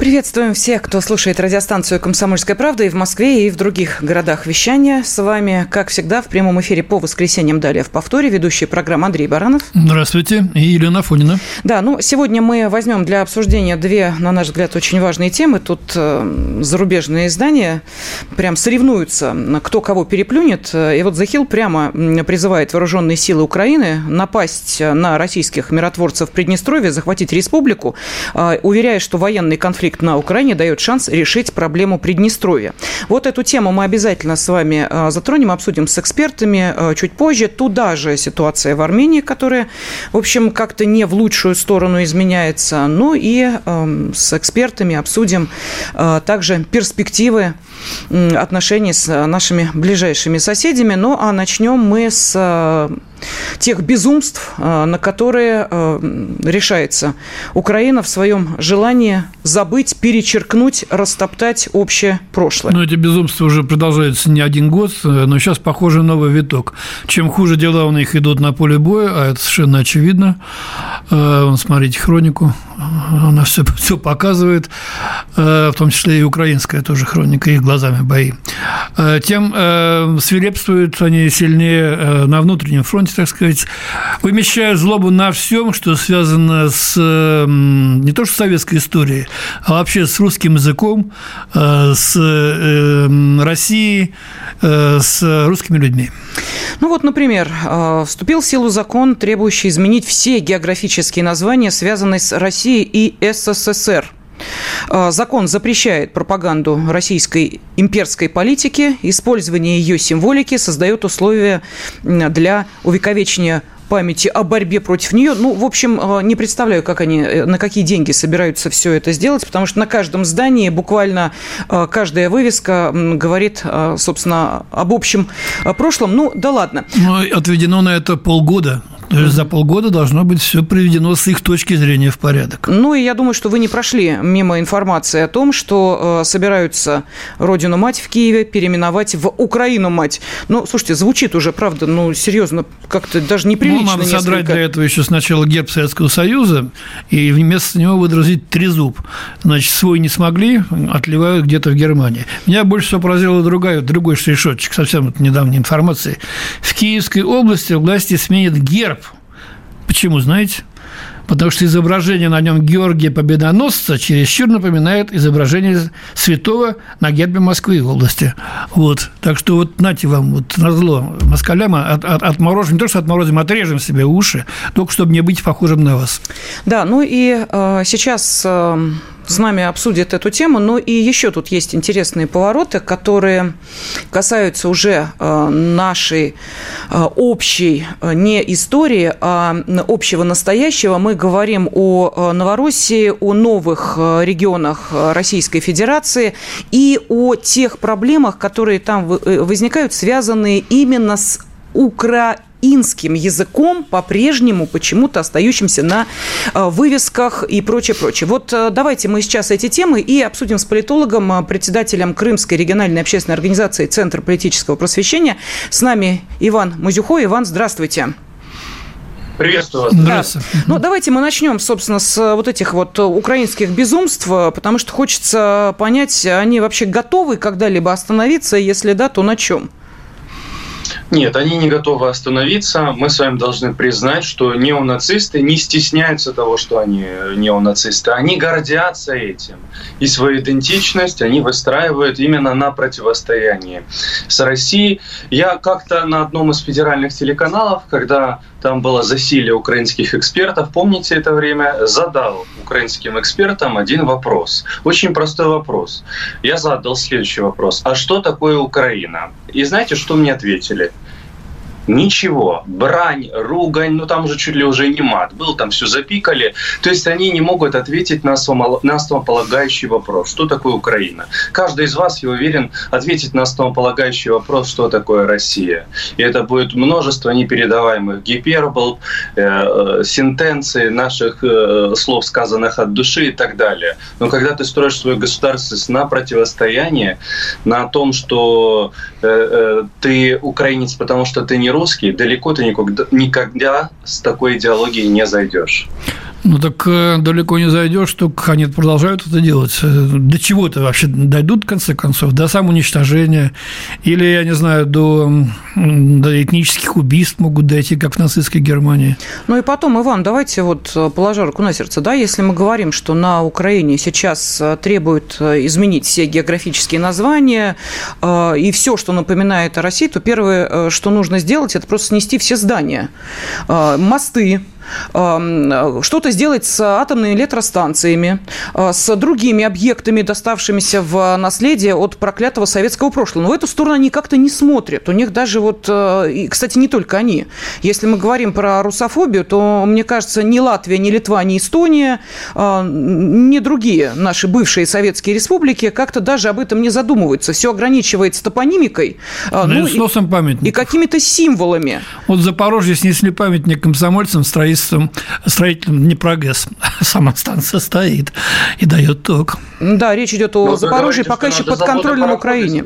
Приветствуем всех, кто слушает радиостанцию «Комсомольская правда» и в Москве, и в других городах вещания. С вами, как всегда, в прямом эфире по воскресеньям далее в повторе ведущая программа Андрей Баранов. Здравствуйте. И Елена Фонина. Да, ну, сегодня мы возьмем для обсуждения две, на наш взгляд, очень важные темы. Тут э, зарубежные издания прям соревнуются, кто кого переплюнет. И вот Захил прямо призывает вооруженные силы Украины напасть на российских миротворцев в Приднестровье, захватить республику, э, уверяя, что военный конфликт конфликт на Украине дает шанс решить проблему Приднестровья. Вот эту тему мы обязательно с вами э, затронем, обсудим с экспертами э, чуть позже. Туда же ситуация в Армении, которая, в общем, как-то не в лучшую сторону изменяется. Ну и эм, с экспертами обсудим э, также перспективы отношений с нашими ближайшими соседями. Ну а начнем мы с тех безумств, э, на которые э, решается Украина в своем желании забыть, перечеркнуть, растоптать общее прошлое. Но эти безумства уже продолжаются не один год, э, но сейчас, похоже, новый виток. Чем хуже дела у них идут на поле боя, а это совершенно очевидно, смотрите хронику, она все, все показывает, в том числе и украинская тоже хроника, их глазами бои, тем свирепствуют они сильнее на внутреннем фронте, так сказать, вымещая злобу на всем, что связано с не то что советской историей, а вообще с русским языком, э, с э, Россией, э, с русскими людьми. Ну вот, например, вступил в силу закон, требующий изменить все географические названия, связанные с Россией и СССР – закон запрещает пропаганду российской имперской политики. Использование ее символики создает условия для увековечения памяти о борьбе против нее. Ну, в общем, а, не представляю, как они, э, на какие деньги собираются все это сделать, потому что на каждом здании буквально а, каждая вывеска говорит, собственно, об общем прошлом. Ну, да ладно. Ну, отведено на это полгода. То есть за полгода должно быть все приведено с их точки зрения в порядок. Ну и я думаю, что вы не прошли мимо информации о том, что э, собираются родину мать в Киеве переименовать в Украину мать. Ну, слушайте, звучит уже, правда, ну серьезно, как-то даже неприлично. Ну, надо несколько. содрать для этого еще сначала герб Советского Союза и вместо него выдрузить трезуб. Значит, свой не смогли, отливают где-то в Германии. Меня больше всего поразило другая, другой шрешотчик, совсем недавней информации. В Киевской области власти сменят герб Почему, знаете? Потому что изображение на нем Георгия Победоносца чересчур напоминает изображение святого на гербе Москвы и области. Вот. Так что вот нате вам вот на зло москалям от, от, отморожим, не то, что отморозим, отрежем себе уши, только чтобы не быть похожим на вас. Да, ну и э, сейчас э, с нами обсудит эту тему. Но и еще тут есть интересные повороты, которые касаются уже э, нашей э, общей э, не истории, а общего настоящего. Мы говорим о Новороссии, о новых регионах Российской Федерации и о тех проблемах, которые там возникают, связанные именно с Украиной инским языком, по-прежнему почему-то остающимся на э, вывесках и прочее, прочее. Вот э, давайте мы сейчас эти темы и обсудим с политологом, э, председателем Крымской региональной общественной организации Центр политического просвещения. С нами Иван Музюхо. Иван, здравствуйте. Приветствую вас. Здравствуйте. Да. Ну, давайте мы начнем, собственно, с вот этих вот украинских безумств, потому что хочется понять, они вообще готовы когда-либо остановиться, если да, то на чем? Нет, они не готовы остановиться. Мы с вами должны признать, что неонацисты не стесняются того, что они неонацисты. Они гордятся этим. И свою идентичность они выстраивают именно на противостоянии с Россией. Я как-то на одном из федеральных телеканалов, когда там было засилие украинских экспертов, помните это время, задал украинским экспертам один вопрос. Очень простой вопрос. Я задал следующий вопрос. А что такое Украина? И знаете, что мне ответили? Ничего. Брань, ругань, ну там уже чуть ли уже не мат. Был, там все запикали. То есть они не могут ответить на, основополагающий вопрос. Что такое Украина? Каждый из вас, я уверен, ответит на основополагающий вопрос, что такое Россия. И это будет множество непередаваемых гипербол, э, э, сентенций, наших э, слов, сказанных от души и так далее. Но когда ты строишь свою государственность на противостояние, на том, что ты украинец, потому что ты не русский, далеко ты никогда, никогда с такой идеологией не зайдешь. Ну так э, далеко не зайдешь, только они продолжают это делать. Э, до чего это вообще дойдут, в конце концов? До самоуничтожения? Или, я не знаю, до, до этнических убийств могут дойти, как в нацистской Германии? Ну и потом, Иван, давайте вот э, положа руку на сердце, да, если мы говорим, что на Украине сейчас требуют изменить все географические названия и все, что напоминает о России, то первое, что нужно сделать, это просто снести все здания. Мосты, что-то сделать с атомными электростанциями, э, с другими объектами, доставшимися в наследие от проклятого советского прошлого. Но в эту сторону они как-то не смотрят. У них даже вот, э, и, кстати, не только они. Если мы говорим про русофобию, то, мне кажется, ни Латвия, ни Литва, ни Эстония, э, ни другие наши бывшие советские республики как-то даже об этом не задумываются. Все ограничивается топонимикой ну, и, и какими-то символами. Вот в Запорожье снесли памятник комсомольцам строительством строительством, строительным Днепрогэс. Сама станция стоит и дает ток. Да, речь идет о Но Запорожье, пока еще под контролем Украине.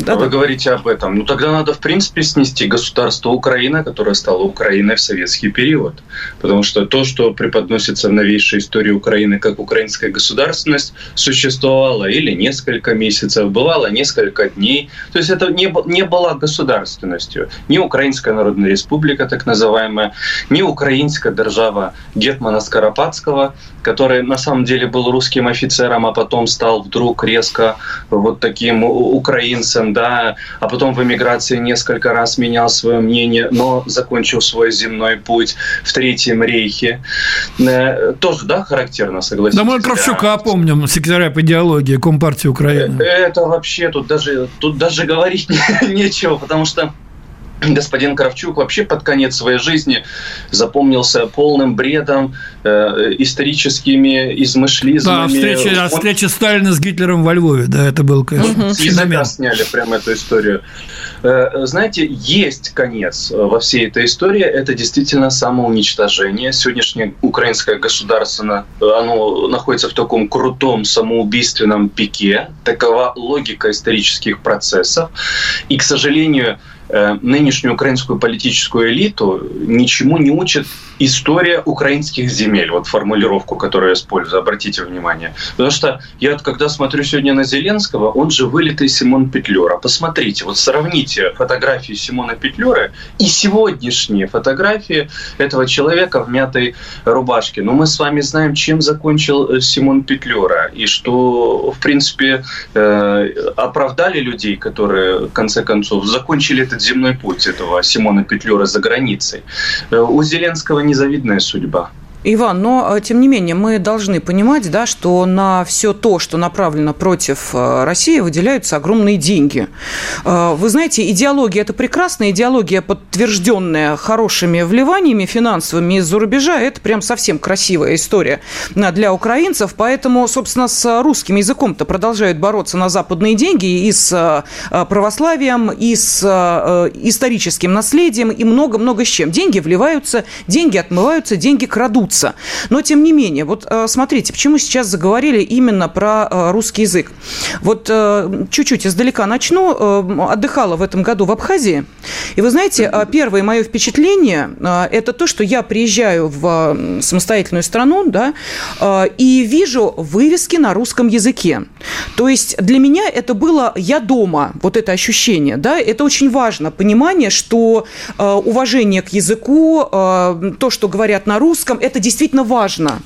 Да, Вы да. говорите об этом. Ну тогда надо, в принципе, снести государство Украина, которое стало Украиной в советский период. Потому что то, что преподносится в новейшей истории Украины как украинская государственность, существовало или несколько месяцев, бывало несколько дней. То есть это не, не была государственностью. Ни Украинская Народная Республика, так называемая, ни Украинская держава Гетмана Скоропадского, который на самом деле был русским офицером, а потом стал вдруг резко вот таким украинцем, да, а потом в эмиграции несколько раз менял свое мнение, но закончил свой земной путь в Третьем рейхе. Э, тоже, да, характерно, согласитесь? Да мы Кравчука помним, секретаря по идеологии Компартии Украины. Э, это вообще тут даже, тут даже говорить нечего, потому что господин Кравчук вообще под конец своей жизни запомнился полным бредом, э, историческими измышлизмами. Да, встреча, Он... встреча Сталина с Гитлером во Львове, да, это был, конечно, угу. Языка сняли прямо эту историю. Э, знаете, есть конец во всей этой истории, это действительно самоуничтожение. Сегодняшнее украинское государство, оно находится в таком крутом самоубийственном пике. Такова логика исторических процессов. И, к сожалению, Э, нынешнюю украинскую политическую элиту ничему не учит история украинских земель. Вот формулировку, которую я использую, обратите внимание. Потому что я когда смотрю сегодня на Зеленского, он же вылитый Симон Петлюра. Посмотрите, вот сравните фотографии Симона Петлюра и сегодняшние фотографии этого человека в мятой рубашке. Но мы с вами знаем, чем закончил э, Симон Петлюра. И что, в принципе, э, оправдали людей, которые, в конце концов, закончили этот земной путь этого Симона Петлюра за границей. Э, у Зеленского незавидная судьба. Иван, но э, тем не менее мы должны понимать, да, что на все то, что направлено против э, России, выделяются огромные деньги. Э, вы знаете, идеология – это прекрасная идеология, подтвержденная хорошими вливаниями финансовыми из-за рубежа. Это прям совсем красивая история для украинцев. Поэтому, собственно, с русским языком-то продолжают бороться на западные деньги и с православием, и с историческим наследием, и много-много с чем. Деньги вливаются, деньги отмываются, деньги крадут вернуться. Но, тем не менее, вот э, смотрите, почему сейчас заговорили именно про э, русский язык. Вот э, чуть-чуть издалека начну. Отдыхала в этом году в Абхазии. И вы знаете, первое мое впечатление – это то, что я приезжаю в самостоятельную страну, да, и вижу вывески на русском языке. То есть для меня это было «я дома», вот это ощущение, да, это очень важно, понимание, что уважение к языку, то, что говорят на русском, это действительно важно.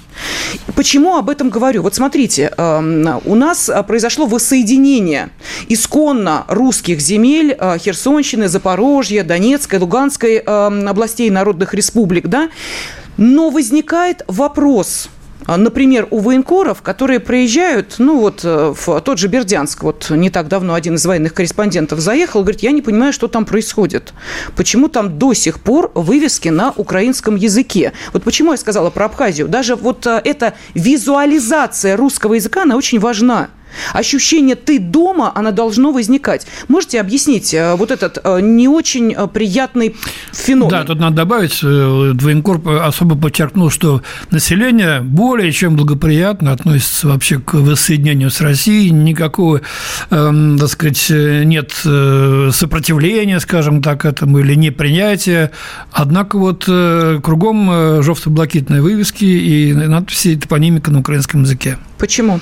Почему об этом говорю? Вот смотрите, эм, у нас э, произошло воссоединение исконно русских земель э, Херсонщины, Запорожья, Донецкой, Луганской эм, областей народных республик, да? Но возникает вопрос – например, у военкоров, которые проезжают, ну вот э, в тот же Бердянск, вот не так давно один из военных корреспондентов заехал, говорит, я не понимаю, что там происходит. Почему там до сих пор вывески на украинском языке? Вот почему я сказала про Абхазию. Даже вот э, эта визуализация русского языка, она очень важна. Ощущение «ты дома», оно должно возникать. Можете объяснить э, вот этот э, не очень э, приятный феномен? Да, тут надо добавить, Двоенкорп особо подчеркнул, что население более чем благоприятно относится вообще к воссоединению с Россией, никакого, э, так сказать, нет сопротивления, скажем так, этому или непринятия, однако вот кругом желто-блакитные вывески и надписи и топонимика на украинском языке. Почему?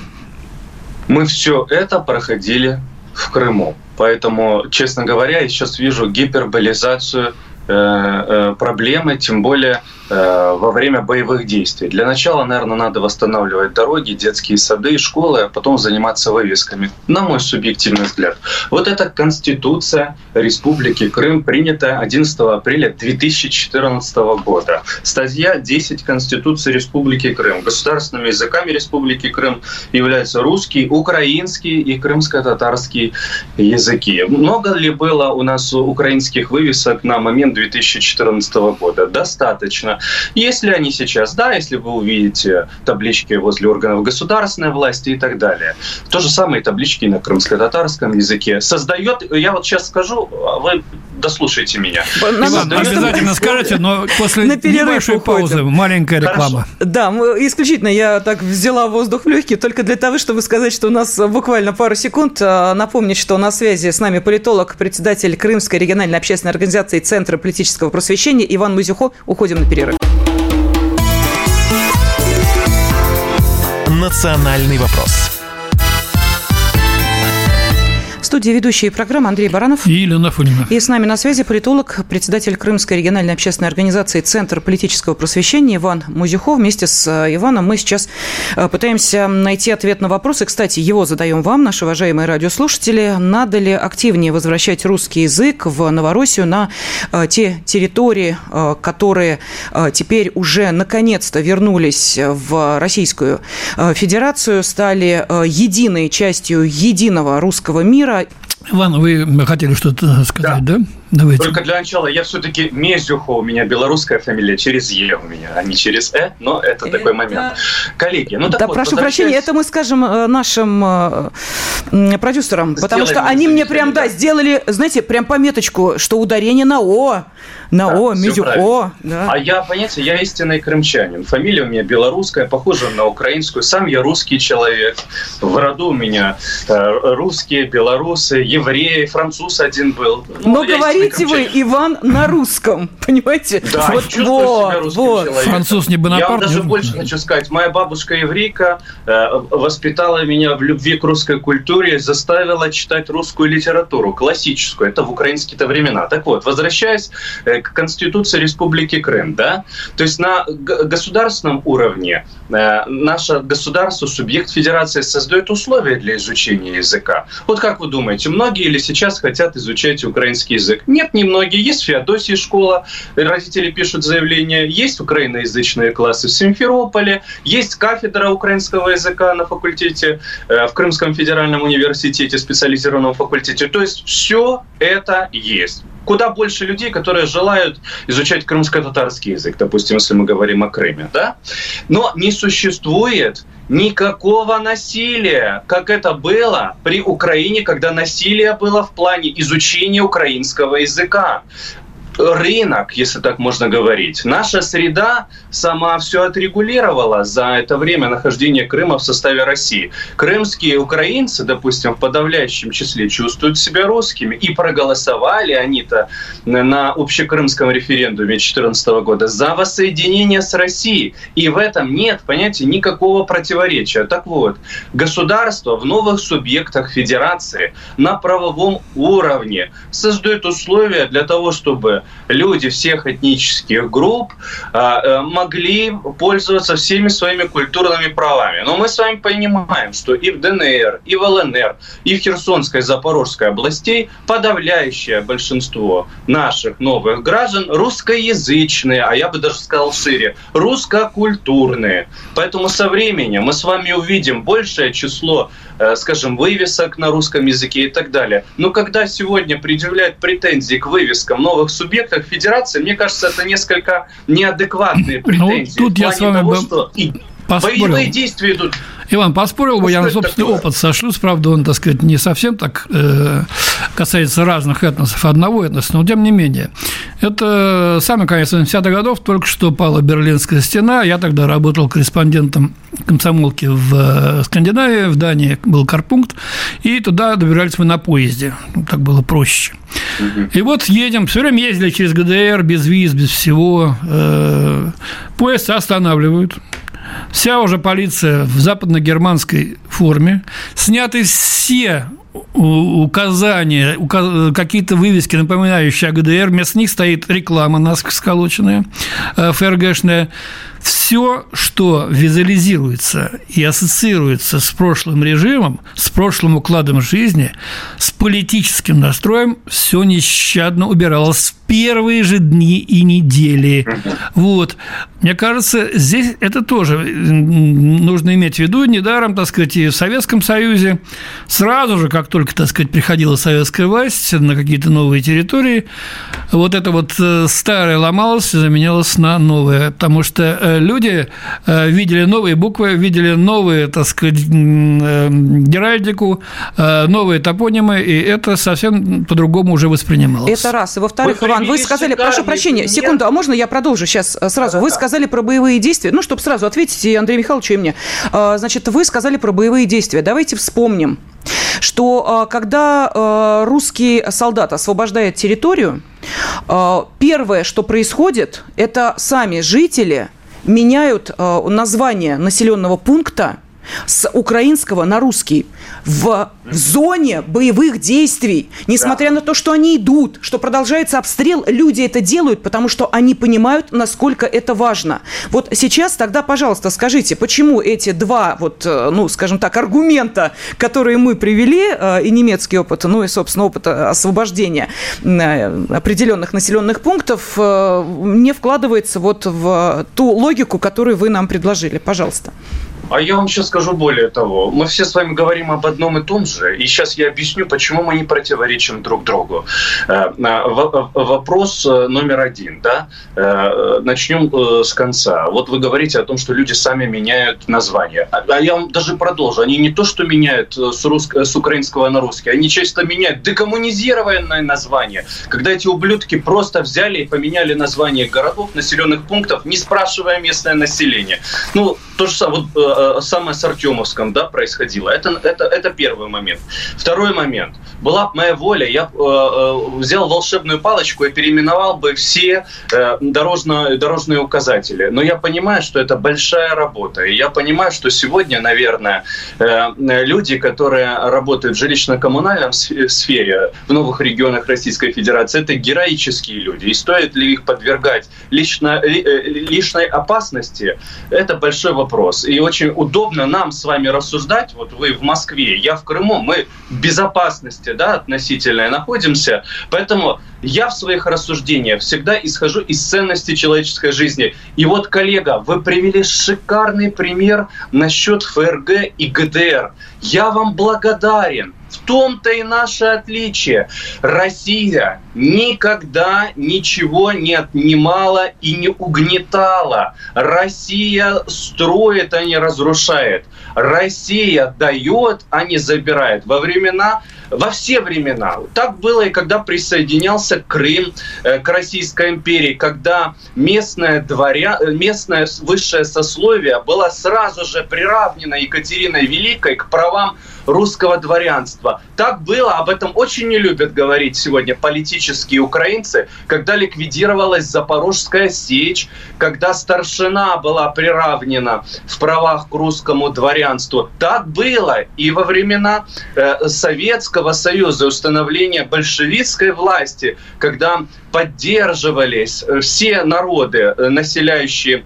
Мы все это проходили в Крыму. Поэтому, честно говоря, я сейчас вижу гиперболизацию э, э, проблемы, тем более во время боевых действий. Для начала, наверное, надо восстанавливать дороги, детские сады, школы, а потом заниматься вывесками. На мой субъективный взгляд. Вот эта Конституция Республики Крым, принятая 11 апреля 2014 года. Статья 10 Конституции Республики Крым. Государственными языками Республики Крым являются русский, украинский и крымско-татарский языки. Много ли было у нас украинских вывесок на момент 2014 года? Достаточно. Если они сейчас, да, если вы увидите таблички возле органов государственной власти и так далее. То же самое таблички на крымско-татарском языке. Создает, я вот сейчас скажу, а вы дослушайте меня. Иван, обязательно скажете, но после на небольшой уходим. паузы маленькая реклама. Хорошо. Да, исключительно я так взяла воздух в легкие только для того, чтобы сказать, что у нас буквально пару секунд. А, напомнить, что на связи с нами политолог, председатель Крымской региональной общественной организации Центра политического просвещения Иван Музюхо. Уходим на перерыв. «Национальный вопрос» студии ведущие программы Андрей Баранов и Елена Фонина. И с нами на связи политолог, председатель Крымской региональной общественной организации Центр политического просвещения Иван Музюхов. Вместе с э, Иваном мы сейчас э, пытаемся найти ответ на вопросы. Кстати, его задаем вам, наши уважаемые радиослушатели. Надо ли активнее возвращать русский язык в Новороссию на э, те территории, которые теперь уже наконец-то вернулись в Российскую Федерацию, стали единой частью единого русского мира Иван, вы хотели что-то сказать, да? да? Давайте. Только для начала, я все-таки Мезюхо, у меня белорусская фамилия, через Е у меня, а не через Э, но это, это... такой момент. Коллеги, ну так Да, вот, прошу прощения, это мы скажем э, нашим э, продюсерам, потому что они мне прям, да, сделали, знаете, прям пометочку, что ударение на О, на да, О, Мезюхо. Да. А я, понимаете, я истинный крымчанин. Фамилия у меня белорусская, похожа на украинскую. Сам я русский человек. В роду у меня э, русские, белорусы, евреи, француз один был. Ну, но говори говорите вы, Иван, на русском, понимаете? Да, вот, чувствую вот, себя русским вот. человеком. Француз не Бонапарт. Я вам даже больше хочу сказать. Моя бабушка еврейка э, воспитала меня в любви к русской культуре, заставила читать русскую литературу, классическую. Это в украинские-то времена. Так вот, возвращаясь э, к Конституции Республики Крым, да, то есть на государственном уровне э, наше государство, субъект федерации создает условия для изучения языка. Вот как вы думаете, многие ли сейчас хотят изучать украинский язык? Нет, немногие. Есть в школа, родители пишут заявление. Есть украиноязычные классы в Симферополе. Есть кафедра украинского языка на факультете, э, в Крымском федеральном университете, специализированном факультете. То есть все это есть куда больше людей, которые желают изучать крымско-татарский язык, допустим, если мы говорим о Крыме, да? Но не существует никакого насилия, как это было при Украине, когда насилие было в плане изучения украинского языка рынок, если так можно говорить. Наша среда сама все отрегулировала за это время нахождения Крыма в составе России. Крымские украинцы, допустим, в подавляющем числе чувствуют себя русскими. И проголосовали они-то на общекрымском референдуме 2014 года за воссоединение с Россией. И в этом нет, понимаете, никакого противоречия. Так вот, государство в новых субъектах федерации на правовом уровне создает условия для того, чтобы люди всех этнических групп э, могли пользоваться всеми своими культурными правами. Но мы с вами понимаем, что и в ДНР, и в ЛНР, и в Херсонской, Запорожской областей подавляющее большинство наших новых граждан русскоязычные, а я бы даже сказал шире, русскокультурные. Поэтому со временем мы с вами увидим большее число скажем, вывесок на русском языке и так далее. Но когда сегодня предъявляют претензии к вывескам новых субъектов Федерации, мне кажется, это несколько неадекватные претензии. Ну, тут я с вами того, что боевые действия идут Иван, поспорил бы, я на собственный такое? опыт сошлюсь, правда, он, так сказать, не совсем так э, касается разных этносов, одного этноса, но тем не менее. Это самый конец 70-х годов, только что пала Берлинская стена, я тогда работал корреспондентом комсомолки в э, Скандинавии, в Дании был карпункт, и туда добирались мы на поезде, ну, так было проще. И вот едем, все время ездили через ГДР, без виз, без всего. Э, поезд останавливают, вся уже полиция в западно-германской форме, сняты все указания, какие-то вывески, напоминающие о ГДР, вместо них стоит реклама насколько сколоченная, э, ФРГшная, все, что визуализируется и ассоциируется с прошлым режимом, с прошлым укладом жизни, с политическим настроем, все нещадно убиралось первые же дни и недели. Вот. Мне кажется, здесь это тоже нужно иметь в виду. Недаром, так сказать, и в Советском Союзе сразу же, как только, так сказать, приходила советская власть на какие-то новые территории, вот это вот э, старое ломалось и заменялось на новое, потому что э, люди э, видели новые буквы, видели новые, так сказать, геральдику, новые топонимы, и это совсем по-другому уже воспринималось. Это раз. И во-вторых, Иван, вы сказали, прошу прощения, секунду, а можно я продолжу сейчас сразу? Вы сказали про боевые действия, ну, чтобы сразу ответить и Андрею Михайловичу, и мне. Значит, вы сказали про боевые действия. Давайте вспомним, что когда русский солдат освобождает территорию, первое, что происходит, это сами жители – меняют э, название населенного пункта с украинского на русский в, в зоне боевых действий. Несмотря да. на то, что они идут, что продолжается обстрел, люди это делают, потому что они понимают, насколько это важно. Вот сейчас тогда, пожалуйста, скажите, почему эти два, вот, э, ну, скажем так, аргумента, которые мы привели, э, и немецкий опыт, ну и, собственно, опыт освобождения э, определенных населенных пунктов не вкладывается вот в ту логику, которую вы нам предложили. Пожалуйста. А я вам сейчас скажу более того. Мы все с вами говорим об одном и том же. И сейчас я объясню, почему мы не противоречим друг другу. Э, э, вопрос э, номер один. Да? Начнем с конца. Вот вы говорите о том, что люди сами меняют название. А, а я вам даже продолжу. Они не то, что меняют с, русско- с украинского на русский, они часто меняют декоммунизированное название. Когда эти ублюдки просто взяли и поменяли название городов, населенных пунктов, не спрашивая местное население. Ну, то же самое. Вот, Э, самое с Артемовском да, происходило. Это, это, это первый момент. Второй момент. Была бы моя воля, я э, э, взял волшебную палочку и переименовал бы все э, дорожно, дорожные указатели. Но я понимаю, что это большая работа. И я понимаю, что сегодня, наверное, э, люди, которые работают в жилищно-коммунальном сфере в новых регионах Российской Федерации, это героические люди. И стоит ли их подвергать лично, э, лишней опасности, это большой вопрос. И очень удобно нам с вами рассуждать, вот вы в Москве, я в Крыму, мы в безопасности да, относительной находимся, поэтому я в своих рассуждениях всегда исхожу из ценности человеческой жизни. И вот, коллега, вы привели шикарный пример насчет ФРГ и ГДР. Я вам благодарен. В том-то и наше отличие. Россия никогда ничего не отнимала и не угнетала. Россия строит, а не разрушает. Россия дает, а не забирает. Во времена во все времена. Так было и когда присоединялся Крым э, к Российской империи, когда местное, дворя... Э, местное высшее сословие было сразу же приравнено Екатериной Великой к правам русского дворянства. Так было, об этом очень не любят говорить сегодня политические украинцы, когда ликвидировалась Запорожская сечь, когда старшина была приравнена в правах к русскому дворянству. Так было и во времена э, Советского Союза, установления большевистской власти, когда поддерживались все народы, э, населяющие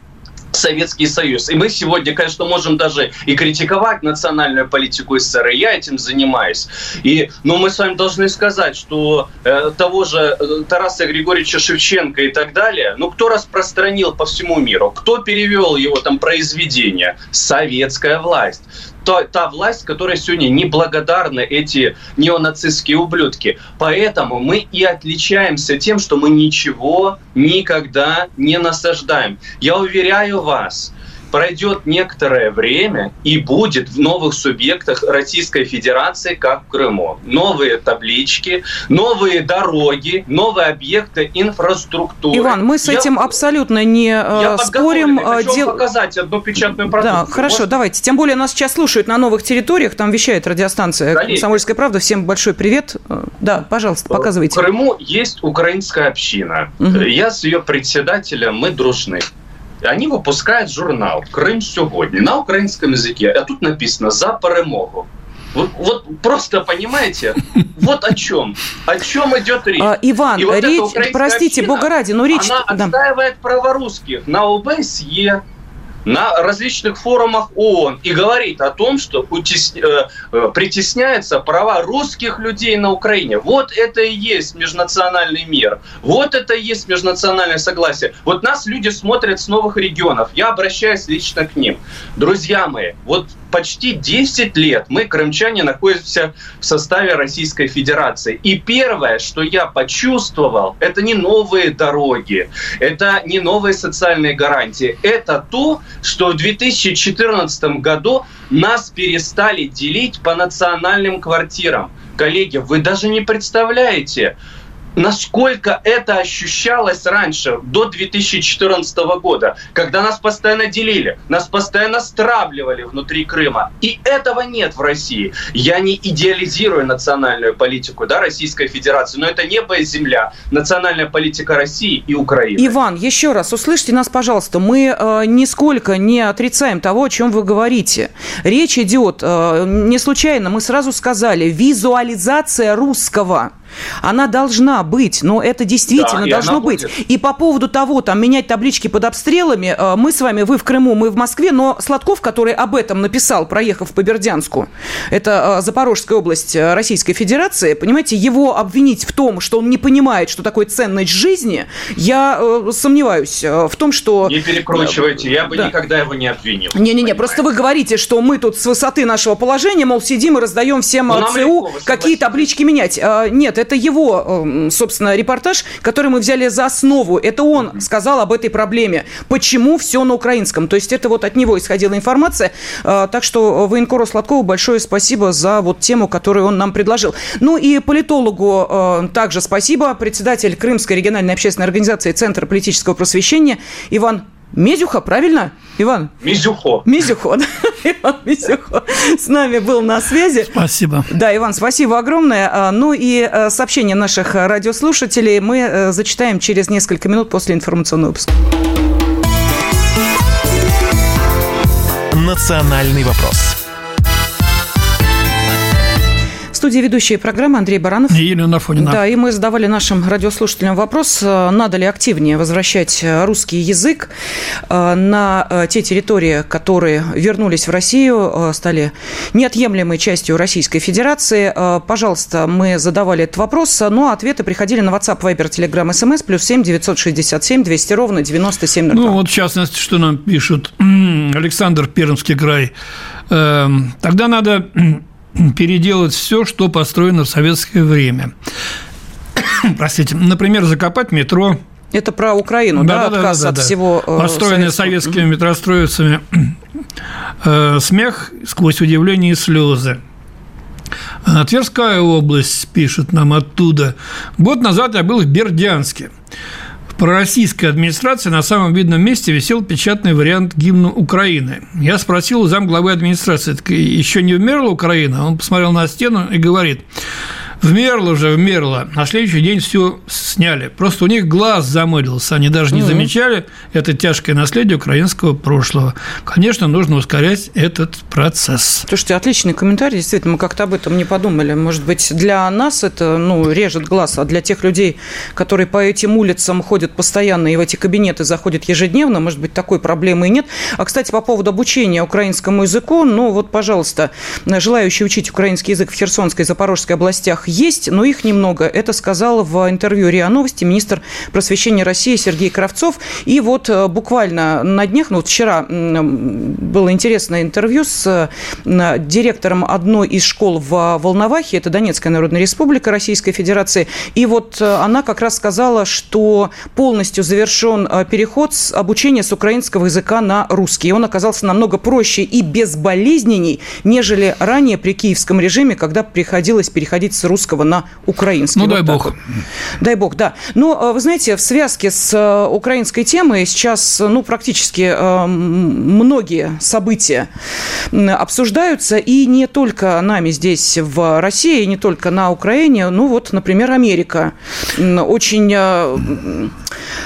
Советский Союз. И мы сегодня, конечно, можем даже и критиковать национальную политику СССР, и я этим занимаюсь. И, но мы с вами должны сказать, что э, того же э, Тараса Григорьевича Шевченко и так далее, ну, кто распространил по всему миру, кто перевел его там произведение? Советская власть та, та власть, которая сегодня неблагодарны эти неонацистские ублюдки. Поэтому мы и отличаемся тем, что мы ничего никогда не насаждаем. Я уверяю вас, пройдет некоторое время и будет в новых субъектах Российской Федерации, как в Крыму. Новые таблички, новые дороги, новые объекты инфраструктуры. Иван, мы с этим я, абсолютно не э, я спорим. Я хочу Дел... показать одну печатную продукцию. Да, хорошо, Может... давайте. Тем более нас сейчас слушают на новых территориях, там вещает радиостанция Коллеги. «Комсомольская правда». Всем большой привет. Э, да, пожалуйста, показывайте. В Крыму есть украинская община. Угу. Я с ее председателем, мы дружны. Они выпускают журнал «Крым сегодня» на украинском языке. А тут написано «За перемогу». Вот, вот просто понимаете, вот о чем, о чем идет речь. А, Иван, вот речь, простите, община, бога ради, но речь... Она отстаивает права русских на ОБСЕ, на различных форумах ООН и говорит о том, что утес... Э, э, притесняются права русских людей на Украине. Вот это и есть межнациональный мир. Вот это и есть межнациональное согласие. Вот нас люди смотрят с новых регионов. Я обращаюсь лично к ним. Друзья мои, вот почти 10 лет мы, крымчане, находимся в составе Российской Федерации. И первое, что я почувствовал, это не новые дороги, это не новые социальные гарантии. Это то, что в 2014 году нас перестали делить по национальным квартирам. Коллеги, вы даже не представляете, насколько это ощущалось раньше, до 2014 года, когда нас постоянно делили, нас постоянно стравливали внутри Крыма. И этого нет в России. Я не идеализирую национальную политику да, Российской Федерации, но это небо и земля. Национальная политика России и Украины. Иван, еще раз, услышьте нас, пожалуйста. Мы э, нисколько не отрицаем того, о чем вы говорите. Речь идет, э, не случайно, мы сразу сказали, визуализация русского – она должна быть, но это действительно да, должно быть. Будет. И по поводу того, там, менять таблички под обстрелами, э, мы с вами, вы в Крыму, мы в Москве, но Сладков, который об этом написал, проехав по Бердянску, это э, Запорожская область э, Российской Федерации, понимаете, его обвинить в том, что он не понимает, что такое ценность жизни, я сомневаюсь в том, что... Не перекручивайте, я бы да. никогда его не обвинил. Не-не-не, просто вы говорите, что мы тут с высоты нашего положения, мол, сидим и раздаем всем но ЦУ какие таблички менять. Нет, это его, эм, собственно, репортаж, который мы взяли за основу. Это он сказал об этой проблеме. Почему все на украинском? То есть это вот от него исходила информация. Э, так что военкору Сладкову большое спасибо за вот тему, которую он нам предложил. Ну и политологу э, также спасибо. Председатель Крымской региональной общественной организации Центра политического просвещения Иван Медюха, правильно, Иван? Мизюхо. Мизюхо, да. Иван Мизюхо с нами был на связи. Спасибо. Да, Иван, спасибо огромное. А, ну и э, сообщения наших радиослушателей мы э, зачитаем через несколько минут после информационного выпуска. Национальный вопрос студии ведущие программы Андрей Баранов. И Елена Афонина. Да, и мы задавали нашим радиослушателям вопрос, э, надо ли активнее возвращать э, русский язык э, на те территории, которые вернулись в Россию, стали неотъемлемой частью Российской Федерации. Пожалуйста, мы задавали этот вопрос, но ну, а ответы приходили на WhatsApp, Viber, Telegram, SMS, плюс 7 967 200 ровно 9702. Ну, вот в частности, что нам пишут. Александр, Пермский край. Эм, тогда надо переделать все, что построено в советское время. Простите, например, закопать метро. Это про Украину, да, да, да отказ да, да, от да. всего э, Построенные советского. советскими метростроицами э, смех сквозь удивление и слезы. А Тверская область пишет нам оттуда. Год назад я был в Бердянске. Пророссийской администрации на самом видном месте висел печатный вариант гимна Украины. Я спросил у замглавы администрации, еще не умерла Украина? Он посмотрел на стену и говорит, Вмерло уже, вмерло. На следующий день все сняли. Просто у них глаз замылился. Они даже не замечали это тяжкое наследие украинского прошлого. Конечно, нужно ускорять этот процесс. Слушайте, отличный комментарий. Действительно, мы как-то об этом не подумали. Может быть, для нас это ну, режет глаз, а для тех людей, которые по этим улицам ходят постоянно и в эти кабинеты заходят ежедневно, может быть, такой проблемы и нет. А, кстати, по поводу обучения украинскому языку, ну вот, пожалуйста, желающие учить украинский язык в Херсонской и Запорожской областях есть, но их немного. Это сказал в интервью РИА Новости министр просвещения России Сергей Кравцов. И вот э, буквально на днях, ну вот вчера было интересное интервью с э, директором одной из школ в Волновахе, это Донецкая Народная Республика Российской Федерации. И вот э, она как раз сказала, что полностью завершен переход с обучения с украинского языка на русский. И он оказался намного проще и безболезненней, нежели ранее при киевском режиме, когда приходилось переходить с русского русского на украинский. Ну, вот дай бог. Вот. Дай бог, да. Но, э, вы знаете, в связке с э, украинской темой сейчас, ну, практически э, многие события обсуждаются, и не только нами здесь в России, не только на Украине, ну, вот, например, Америка. Очень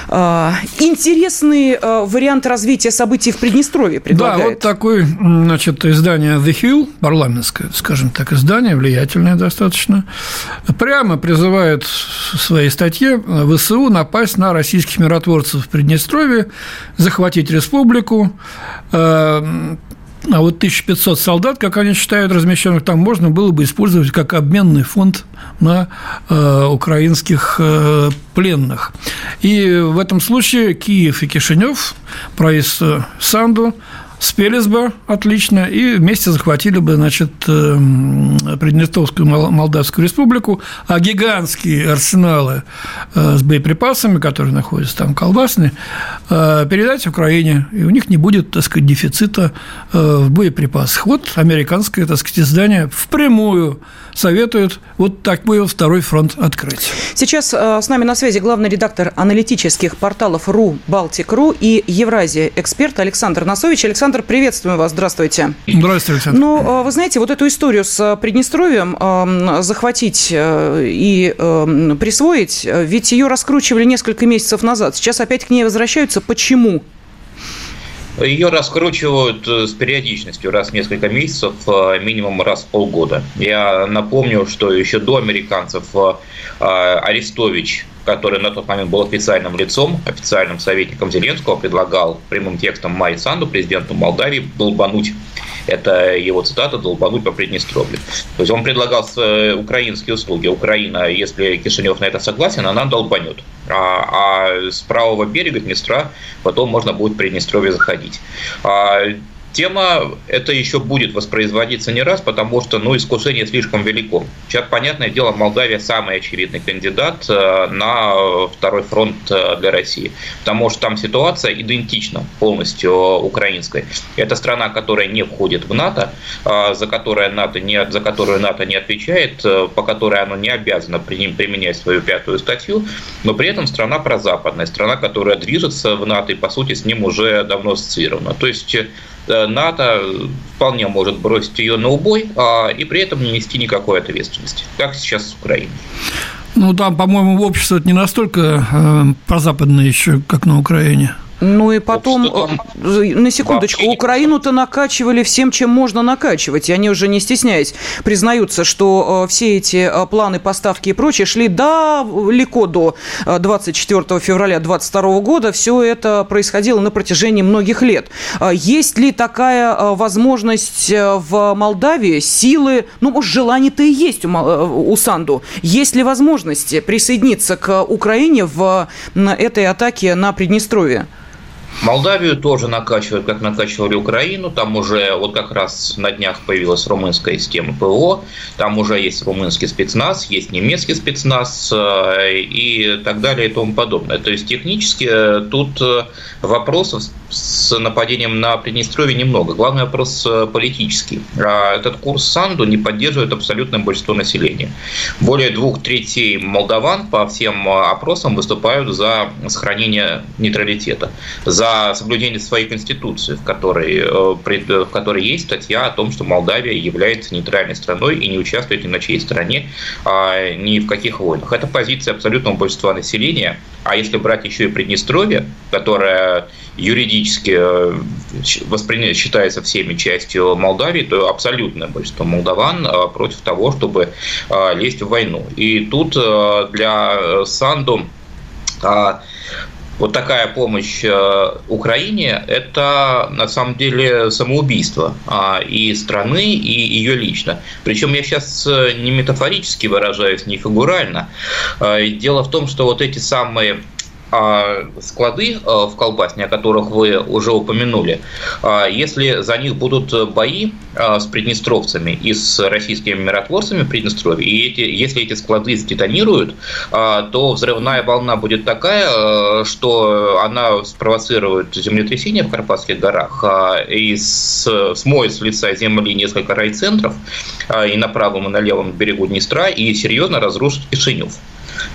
интересный вариант развития событий в Приднестровье предлагает. Да, вот такой, значит, издание The Hill, парламентское, скажем так, издание, влиятельное достаточно, прямо призывает в своей статье ВСУ напасть на российских миротворцев в Приднестровье, захватить республику, э, а вот 1500 солдат, как они считают, размещенных там, можно было бы использовать как обменный фонд на э, украинских э, пленных. И в этом случае Киев и Кишинев, проезд Санду, спелись бы отлично и вместе захватили бы, значит, эм, Приднестровскую Молдавскую республику, а гигантские арсеналы э, с боеприпасами, которые находятся там колбасные, э, передать Украине, и у них не будет, так сказать, дефицита э, в боеприпасах. Вот американское, так сказать, издание впрямую советует вот такой второй фронт открыть. Сейчас с нами на связи главный редактор аналитических порталов РУ, Балтик.ру и Евразия эксперт Александр Носович. Александр приветствуем вас. Здравствуйте. Здравствуйте, Александр. Ну, а, вы знаете, вот эту историю с Приднестровьем захватить э, и присвоить, э, ведь ее раскручивали несколько месяцев назад. Сейчас опять к ней возвращаются. Почему? Ее раскручивают э, с периодичностью раз в несколько месяцев, минимум раз в полгода. Я напомню, что еще до американцев Арестович который на тот момент был официальным лицом, официальным советником Зеленского, предлагал прямым текстом Майи Санду, президенту Молдавии, долбануть это его цитата «долбануть по Приднестровью». То есть он предлагал э, украинские услуги. Украина, если Кишинев на это согласен, она долбанет. А, а с правого берега Днестра потом можно будет в Приднестровье заходить. Тема это еще будет воспроизводиться не раз, потому что ну, искушение слишком велико. Сейчас, понятное дело, Молдавия самый очевидный кандидат э, на второй фронт э, для России, потому что там ситуация идентична полностью украинской. Это страна, которая не входит в НАТО, э, за, которой НАТО не, за которую НАТО не отвечает, по которой оно не обязано применять свою пятую статью, но при этом страна прозападная, страна, которая движется в НАТО и, по сути, с ним уже давно ассоциирована. То есть Э, НАТО вполне может бросить ее на убой а, и при этом не нести никакой ответственности, как сейчас с Украиной. Ну, там, по-моему, общество не настолько э, прозападное еще, как на Украине. Ну и потом, э, на секундочку, Украину-то накачивали всем, чем можно накачивать. И они уже не стесняясь признаются, что э, все эти э, планы поставки и прочее шли далеко до 24 февраля 2022 года. Все это происходило на протяжении многих лет. Есть ли такая возможность в Молдавии, силы, ну, может, желание-то и есть у, у Санду. Есть ли возможность присоединиться к Украине в этой атаке на Приднестровье? Молдавию тоже накачивают, как накачивали Украину. Там уже вот как раз на днях появилась румынская система ПВО. Там уже есть румынский спецназ, есть немецкий спецназ э, и так далее и тому подобное. То есть технически э, тут э, вопросов с нападением на Приднестровье немного. Главный вопрос политический. А этот курс Санду не поддерживает абсолютное большинство населения. Более двух третей молдаван по всем опросам выступают за сохранение нейтралитета, за соблюдение своей конституции, в которой, э, в которой есть статья о том, что Молдавия является нейтральной страной и не участвует ни на чьей стороне, а ни в каких войнах. Это позиция абсолютного большинства населения. А если брать еще и Приднестровье, которое юридически э, восприня... считается всеми частью Молдавии, то абсолютное большинство молдаван э, против того, чтобы лезть в войну. И тут для Санду вот такая помощь Украине – это на самом деле самоубийство и страны, и ее лично. Причем я сейчас не метафорически выражаюсь, не фигурально. Дело в том, что вот эти самые а, склады а, в колбасне, о которых вы уже упомянули, а, если за них будут бои с приднестровцами и с российскими миротворцами Приднестровья, и эти, если эти склады сдетонируют, то взрывная волна будет такая, что она спровоцирует землетрясение в Карпатских горах и смоет с лица земли несколько райцентров и на правом, и на левом берегу Днестра, и серьезно разрушит Кишинев.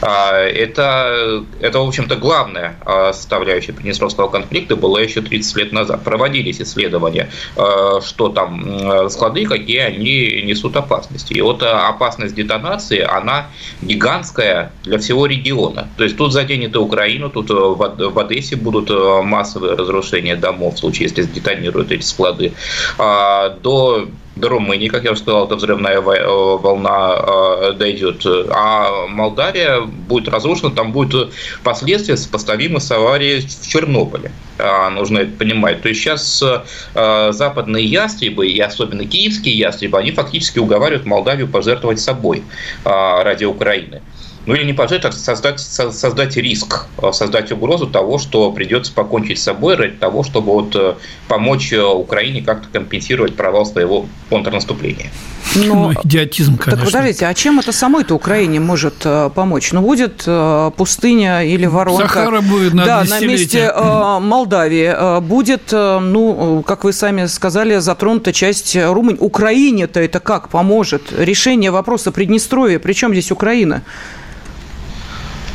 А, это, это, в общем-то, главная а, составляющая Приднестровского конфликта была еще 30 лет назад. Проводились исследования, а, что там склады, какие они несут опасности. И вот опасность детонации, она гигантская для всего региона. То есть тут заденет и Украину, тут в Одессе будут массовые разрушения домов в случае, если сдетонируют эти склады. До до Румынии, как я уже сказал, эта взрывная э, волна э, дойдет, а Молдавия будет разрушена, там будут последствия сопоставимы с аварией в Чернобыле. А, нужно это понимать. То есть сейчас э, западные ястребы, и особенно киевские ястребы, они фактически уговаривают Молдавию пожертвовать собой ради Украины ну или не пожать, а создать, создать риск, э, создать угрозу того, что придется покончить с собой ради того, чтобы вот э, помочь э, Украине как-то компенсировать провал своего контрнаступления. Но, ну, идиотизм, конечно. Так подождите, а чем это самой-то Украине может э, помочь? Ну, будет э, пустыня или воронка. Сахара будет на Да, на месте э, Молдавии. Э, будет, э, ну, как вы сами сказали, затронута часть Румынии. Украине-то это как поможет? Решение вопроса Приднестровья. Причем здесь Украина?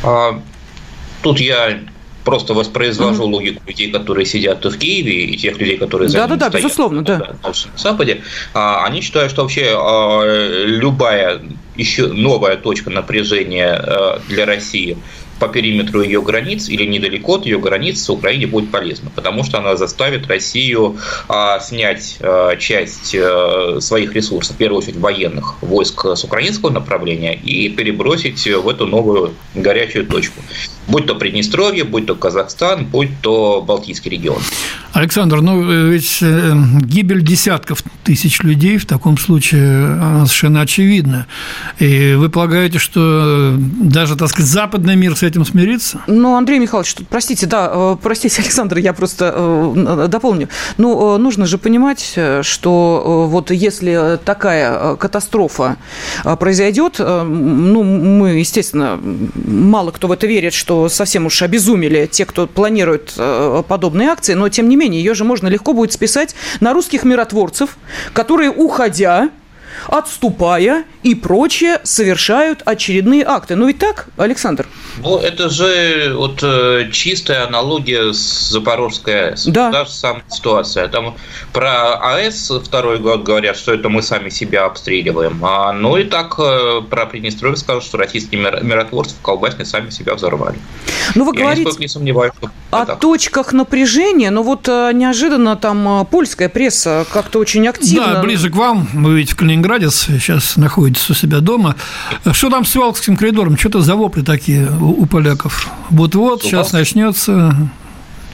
А, тут я просто воспроизвожу mm-hmm. логику людей, которые сидят в Киеве, и тех людей, которые за да, да, да, стоят безусловно, да. на Западе. А, они считают, что вообще а, любая еще новая точка напряжения для России по периметру ее границ или недалеко от ее границ Украине будет полезно, потому что она заставит Россию а, снять а, часть а, своих ресурсов, в первую очередь военных войск с украинского направления и перебросить в эту новую горячую точку. Будь то Приднестровье, будь то Казахстан, будь то Балтийский регион. Александр, ну ведь э, гибель десятков тысяч людей в таком случае совершенно очевидна. И вы полагаете, что даже, так сказать, западный мир с этим смирится? Ну, Андрей Михайлович, тут, простите, да, э, простите, Александр, я просто э, дополню. Ну, нужно же понимать, что вот если такая катастрофа произойдет, ну, мы, естественно, мало кто в это верит, что совсем уж обезумели те, кто планирует э, подобные акции, но тем не менее ее же можно легко будет списать на русских миротворцев, которые, уходя, отступая и прочее, совершают очередные акты. Ну ведь так, Александр? Ну, это же вот э, чистая аналогия с Запорожской АЭС. Да. Та же самая ситуация. Там про АЭС второй год говорят, что это мы сами себя обстреливаем. А, ну и так э, про Приднестровье скажут, что российские миротворцы в Колбасне сами себя взорвали. Ну, вы Я говорите не сомневаюсь, что о так. точках напряжения, но вот э, неожиданно там польская пресса как-то очень активно... Да, ближе к вам, вы ведь в Калининграде сейчас находитесь у себя дома. Что там с Валкским коридором? Что-то за вопли такие у, поляков. Вот-вот, сейчас начнется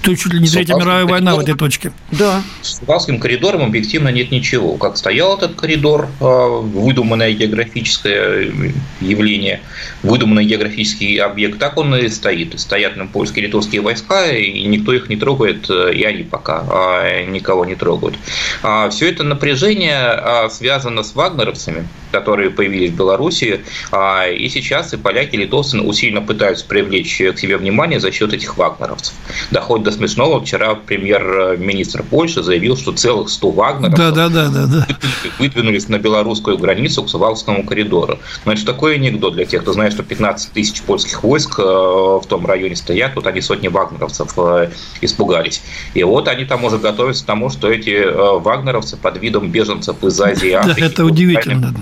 то чуть ли не Третья мировая война в этой точке. Да. С Уральским коридором объективно нет ничего. Как стоял этот коридор, а, выдуманное географическое явление, выдуманный географический объект, так он и стоит. Стоят на польские литовские войска, и никто их не трогает, и они пока а, никого не трогают. А, Все это напряжение связано с вагнеровцами, которые появились в Беларуси, и сейчас и поляки, и литовцы усиленно пытаются привлечь к себе внимание за счет этих вагнеровцев. Доходит до смешного. Вчера премьер-министр Польши заявил, что целых 100 вагнеров да, да, да, да, да. выдвинулись на белорусскую границу к Сувалскому коридору. Это такой анекдот для тех, кто знает, что 15 тысяч польских войск в том районе стоят, вот они сотни вагнеровцев испугались. И вот они там уже готовятся к тому, что эти вагнеровцы под видом беженцев из Азии и Африки... Да, это удивительно.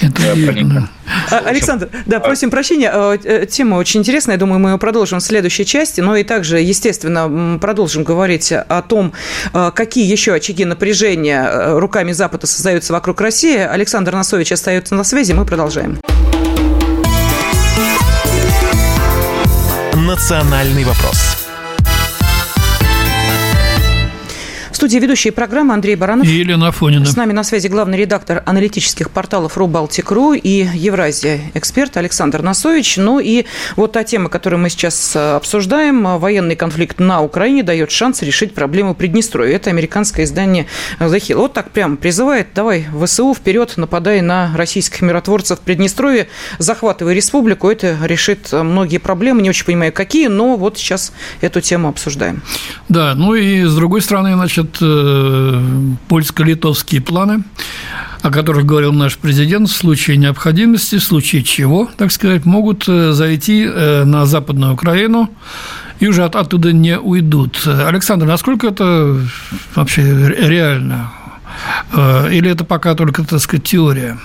Это а, Александр, да, просим прощения. Э, э, тема очень интересная. Я думаю, мы ее продолжим в следующей части. Но и также, естественно, продолжим говорить о том, э, какие еще очаги напряжения руками Запада создаются вокруг России. Александр Носович остается на связи. Мы продолжаем. Национальный вопрос студии ведущие программы Андрей Баранов. И Елена Афонина. С нами на связи главный редактор аналитических порталов РуБалтик.ру и Евразия эксперт Александр Носович. Ну и вот та тема, которую мы сейчас э, обсуждаем, военный конфликт на Украине дает шанс решить проблему Приднестровья. Это американское издание The Hill. Вот так прям призывает, давай ВСУ вперед, нападай на российских миротворцев в Приднестровье, захватывай республику, это решит многие проблемы, не очень понимаю какие, но вот сейчас эту тему обсуждаем. Да, ну и с другой стороны, значит, вот э, польско-литовские планы, о которых говорил наш президент, в случае необходимости, в случае чего, так сказать, могут э, зайти э, на Западную Украину и уже от, оттуда не уйдут. Александр, насколько это вообще реально? Или это пока только, так сказать, теория?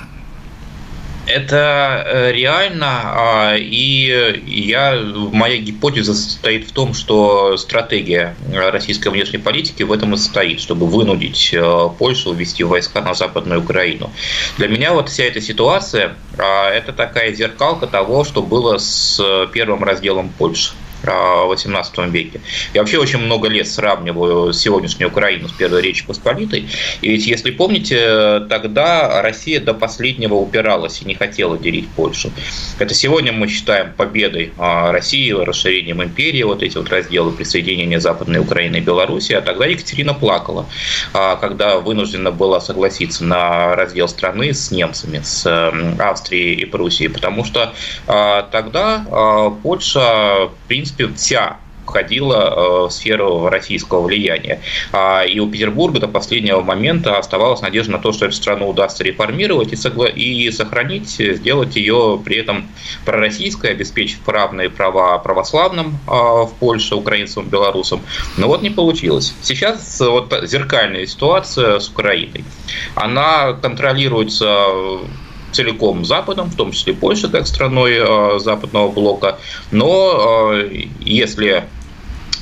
Это э, реально, а, и я, моя гипотеза состоит в том, что стратегия российской внешней политики в этом и состоит, чтобы вынудить э, Польшу ввести войска на Западную Украину. Для меня вот вся эта ситуация а, – это такая зеркалка того, что было с первым разделом Польши. XVIII веке. Я вообще очень много лет сравниваю сегодняшнюю Украину с Первой Речи Посполитой. И ведь, если помните, тогда Россия до последнего упиралась и не хотела делить Польшу. Это сегодня мы считаем победой а, России, расширением империи, вот эти вот разделы присоединения Западной Украины и Беларуси. А тогда Екатерина плакала, а, когда вынуждена была согласиться на раздел страны с немцами, с Австрией и Пруссией, потому что а, тогда Польша, в принципе, принципе, вся входила э, в сферу российского влияния. А, и у Петербурга до последнего момента оставалась надежда на то, что эту страну удастся реформировать и, согла- и сохранить, сделать ее при этом пророссийской, обеспечив равные права православным а, в Польше, украинцам, белорусам. Но вот не получилось. Сейчас вот зеркальная ситуация с Украиной. Она контролируется целиком Западом, в том числе Польша как страной э, западного блока. Но э, если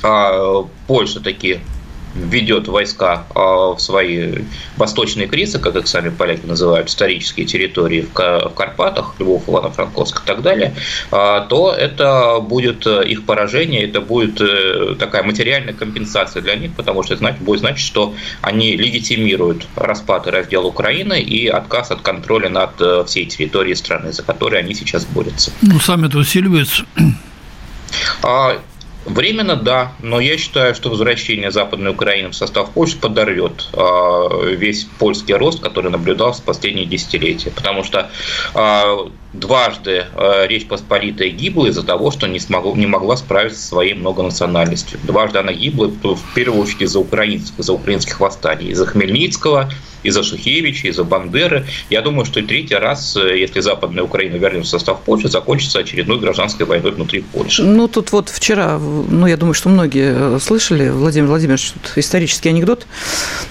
э, Польша таки ведет войска а, в свои восточные крисы, как их сами поляки называют, исторические территории в Карпатах, Львов, Ивано-Франковск и так далее, а, то это будет э, их поражение, это будет э, такая материальная компенсация для них, потому что это будет значить, что они легитимируют распад и раздел Украины и отказ от контроля над э, всей территорией страны, за которой они сейчас борются. Ну, сам это усиливается. Временно да, но я считаю, что возвращение Западной Украины в состав Польши подорвет а, весь польский рост, который наблюдался в последние десятилетия. Потому что а, дважды а, Речь Посполитая гибла из-за того, что не, смогла, не могла справиться со своей многонациональностью. Дважды она гибла в первую очередь из-за украинских, из-за украинских восстаний. Из-за Хмельницкого, из-за Шухевича, из-за Бандеры. Я думаю, что и третий раз, э, если Западная Украина вернется в состав Польши, закончится очередной гражданской войной внутри Польши. Ну, тут вот вчера, ну, я думаю, что многие э, слышали, Владимир Владимирович тут исторический анекдот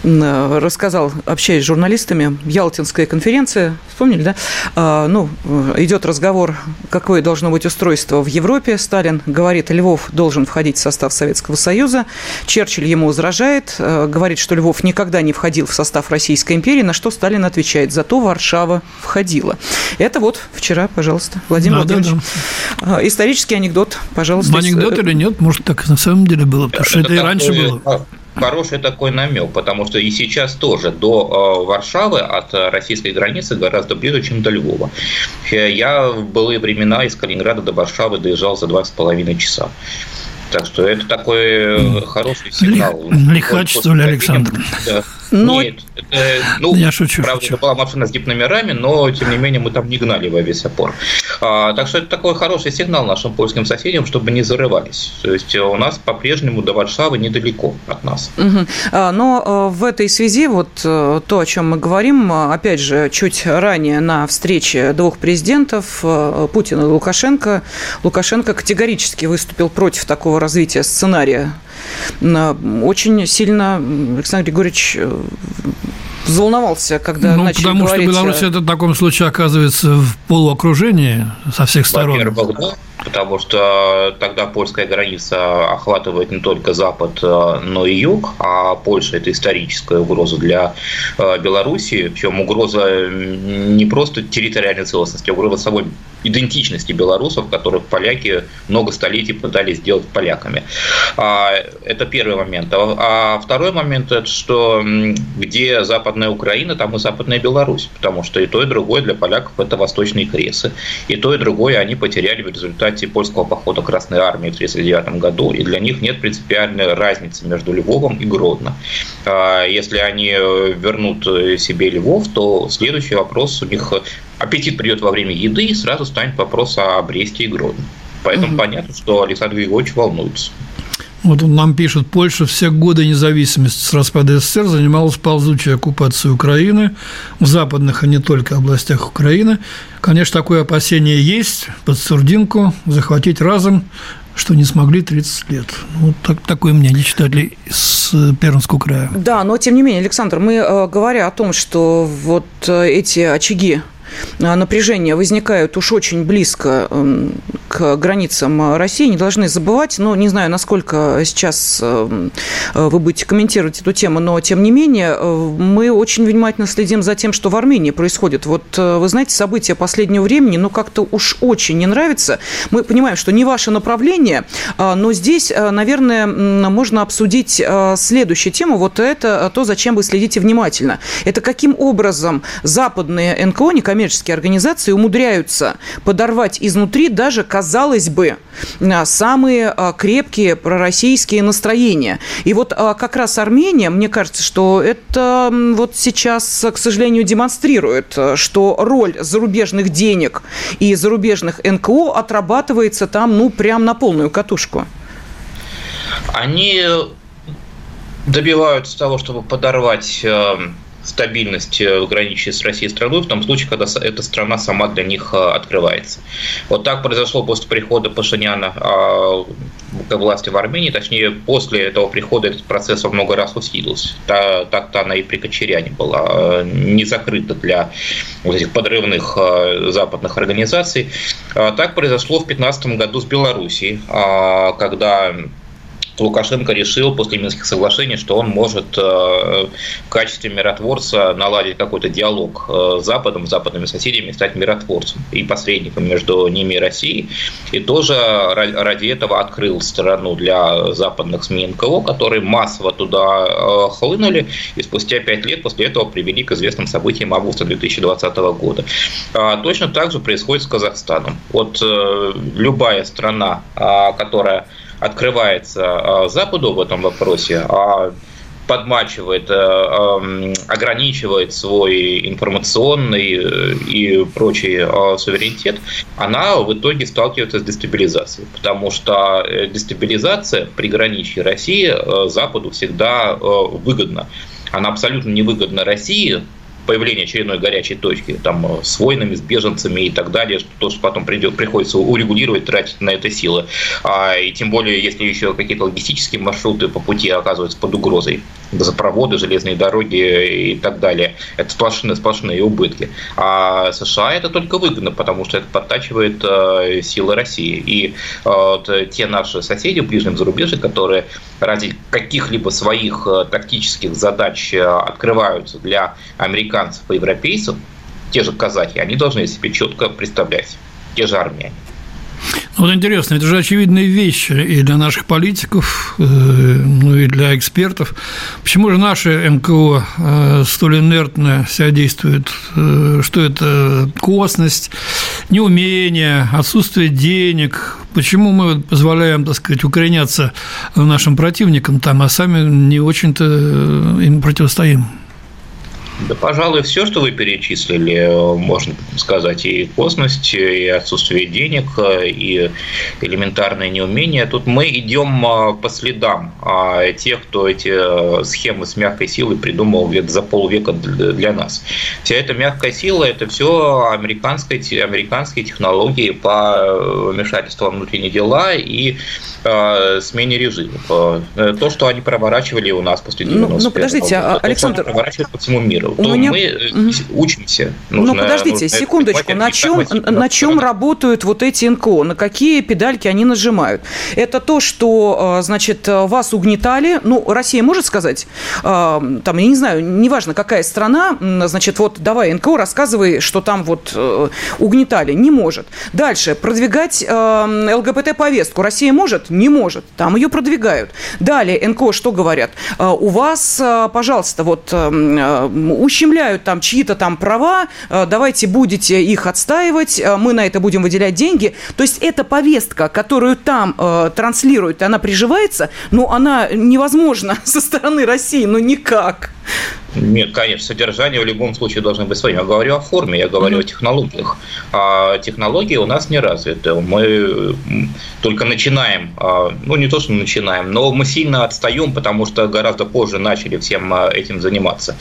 э, рассказал, общаясь с журналистами, Ялтинская конференция, вспомнили, да? А, ну, идет разговор, какое должно быть устройство в Европе. Сталин говорит, Львов должен входить в состав Советского Союза. Черчилль ему возражает, говорит, что Львов никогда не входил в состав Российской империи, на что Сталин отвечает, зато Варшава входила. Это вот вчера, пожалуйста, Владимир да, Владимирович. Да, да. Исторический анекдот, пожалуйста. Анекдот или нет, может, так на самом деле было, потому что это, это и раньше было хороший такой намек, потому что и сейчас тоже до э, Варшавы от российской границы гораздо ближе, чем до Львова. Я в былые времена из Калининграда до Варшавы доезжал за два с половиной часа. Так что это такой э, хороший сигнал. Лихач, что ли, Александр? Да. Но... Нет, это, ну, я шучу, правда, шучу. это была машина с дип-номерами, но, тем не менее, мы там не гнали во весь опор. А, так что это такой хороший сигнал нашим польским соседям, чтобы не зарывались. То есть у нас по-прежнему до Варшавы недалеко от нас. Угу. Но в этой связи вот то, о чем мы говорим, опять же, чуть ранее на встрече двух президентов Путина и Лукашенко, Лукашенко категорически выступил против такого развития сценария. Очень сильно Александр Григорьевич э, взволновался, когда ну, начали потому говорить... что Беларусь это в таком случае оказывается в полуокружении со всех сторон. Во-первых, да, потому что тогда польская граница охватывает не только Запад, э, но и Юг, а Польша – это историческая угроза для э, Белоруссии, причем угроза не просто территориальной целостности, а угроза собой идентичности белорусов, которых поляки много столетий пытались сделать поляками. А, это первый момент. А, а второй момент – это что где Западная Украина, там и Западная Беларусь, потому что и то, и другое для поляков – это восточные кресы, и то, и другое они потеряли в результате результате польского похода Красной Армии в 1939 году, и для них нет принципиальной разницы между Львовом и Гродно. А если они э, вернут э, себе Львов, то следующий вопрос у них аппетит придет во время еды, и сразу станет вопрос о Бресте и Гродно. Поэтому угу. понятно, что Александр Григорьевич волнуется. Вот нам пишет, Польша все годы независимости с распада СССР занималась ползучей оккупацией Украины в западных, а не только областях Украины. Конечно, такое опасение есть, под сурдинку захватить разом, что не смогли 30 лет. Вот так, такое мнение читателей с Пермского края. Да, но тем не менее, Александр, мы, э, говоря о том, что вот э, эти очаги напряжения возникают уж очень близко эм, к границам России, не должны забывать, ну, не знаю, насколько сейчас эм, э, вы будете комментировать эту тему, но, тем не менее, э, мы очень внимательно следим за тем, что в Армении происходит. Вот, э, вы знаете, события последнего времени, ну, как-то уж очень не нравится. Мы понимаем, что не ваше направление, а, но здесь, наверное, можно обсудить следующую тему. Вот это то, зачем вы следите внимательно. Это каким образом западные НКО, некоммерческие некоммерческие организации умудряются подорвать изнутри даже, казалось бы, а, самые а, крепкие пророссийские настроения. И вот а, как раз Армения, мне кажется, что это вот сейчас, к сожалению, демонстрирует, что роль зарубежных денег и зарубежных НКО отрабатывается там, ну, прям на полную катушку. Они добиваются того, чтобы подорвать эм, стабильность, э, граничащей с Россией страной, в том случае, когда эта страна сама для них э, открывается. Вот так произошло после прихода Пашиняна а, к власти в Армении, точнее, после этого прихода этот процесс во много раз усилился. Так-то она и при Кочеряне была э, не закрыта для вот этих подрывных западных организаций. А так произошло в 2015 году с Белоруссией, а, когда Лукашенко решил после Минских соглашений, что он может э, в качестве миротворца наладить какой-то диалог э, с Западом, с западными соседями, стать миротворцем и посредником между ними и Россией. И тоже ради этого открыл страну для западных СМИ НКО, которые массово туда э, хлынули и спустя пять лет после этого привели к известным событиям августа 2020 года. А точно так же происходит с Казахстаном. Вот любая страна, а, которая открывается а, Западу в этом вопросе, а подмачивает, э, ограничивает свой информационный э, и прочий а, суверенитет, она в итоге сталкивается с дестабилизацией. Потому что э, дестабилизация в приграничье России Западу всегда выгодна. Она абсолютно невыгодна России, появление очередной горячей точки там, э, с войнами, с беженцами и так далее, что тоже потом придет, приходится урегулировать, тратить на это силы. А, и тем более, если еще какие-то логистические маршруты по пути оказываются под угрозой, газопроводы, железные дороги и так далее. Это сплошные, сплошные убытки. А США это только выгодно, потому что это подтачивает э, силы России. И э, вот, те наши соседи в ближнем зарубежье, которые ради каких-либо своих э, тактических задач э, открываются для американцев и европейцев, те же казахи, они должны себе четко представлять, те же армяне. Вот интересно, это же очевидные вещи и для наших политиков, э, ну и для экспертов. Почему же наши МКО э, столь инертно себя действуют? Э, что это косность, неумение, отсутствие денег? Почему мы позволяем, так сказать, укореняться нашим противникам там, а сами не очень-то им противостоим? Да, пожалуй, все, что вы перечислили, можно сказать, и косность, и отсутствие денег, и элементарное неумение. Тут мы идем а, по следам а, тех, кто эти а, схемы с мягкой силой придумал за полвека для нас. Вся эта мягкая сила – это все американские, американские технологии по вмешательству в внутренние дела и смене режимов. То, что они проворачивали у нас после 90 ну, ну, подождите, года, Александр... проворачивают по всему миру. У меня... Мы учимся. Ну, нужно, ну, подождите, нужно секундочку. На чем, на чем работают вот эти НКО? На какие педальки они нажимают? Это то, что, значит, вас угнетали. Ну, Россия может сказать, там, я не знаю, неважно, какая страна, значит, вот давай НКО, рассказывай, что там вот угнетали. Не может. Дальше. Продвигать ЛГБТ-повестку. Россия может? Не может. Там ее продвигают. Далее НКО что говорят? У вас, пожалуйста, вот ущемляют там чьи-то там права, давайте будете их отстаивать, мы на это будем выделять деньги. То есть эта повестка, которую там транслируют, она приживается, но она невозможна со стороны России, ну никак. Нет, конечно, содержание в любом случае должно быть своим. Я говорю о форме, я говорю mm-hmm. о технологиях. А технологии у нас не развиты. Мы только начинаем, а, ну не то, что начинаем, но мы сильно отстаем, потому что гораздо позже начали всем а, этим заниматься.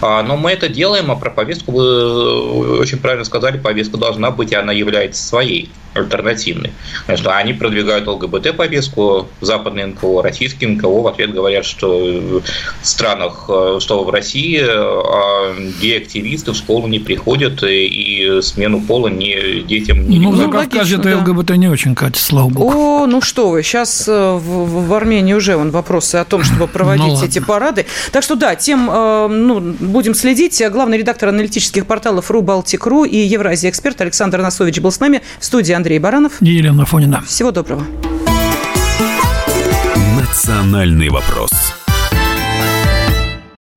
А, но мы это делаем, а про повестку вы очень правильно сказали, повестка должна быть, и она является своей альтернативной. Конечно, они продвигают ЛГБТ-повестку, западные НКО, российские НКО в ответ говорят, что в странах, что в России России а гей-активисты в школу не приходят и смену пола не, детям не Ну, за Кавказе это да. ЛГБТ не очень катится, слава богу. О, ну что вы, сейчас э, в, в Армении уже вон вопросы о том, чтобы проводить ну, эти парады. Так что да, тем э, ну, будем следить. Главный редактор аналитических порталов РУ, Балтик.ру и Евразия эксперт Александр Насович был с нами в студии Андрей Баранов. И Елена Фонина. Всего доброго. Национальный вопрос.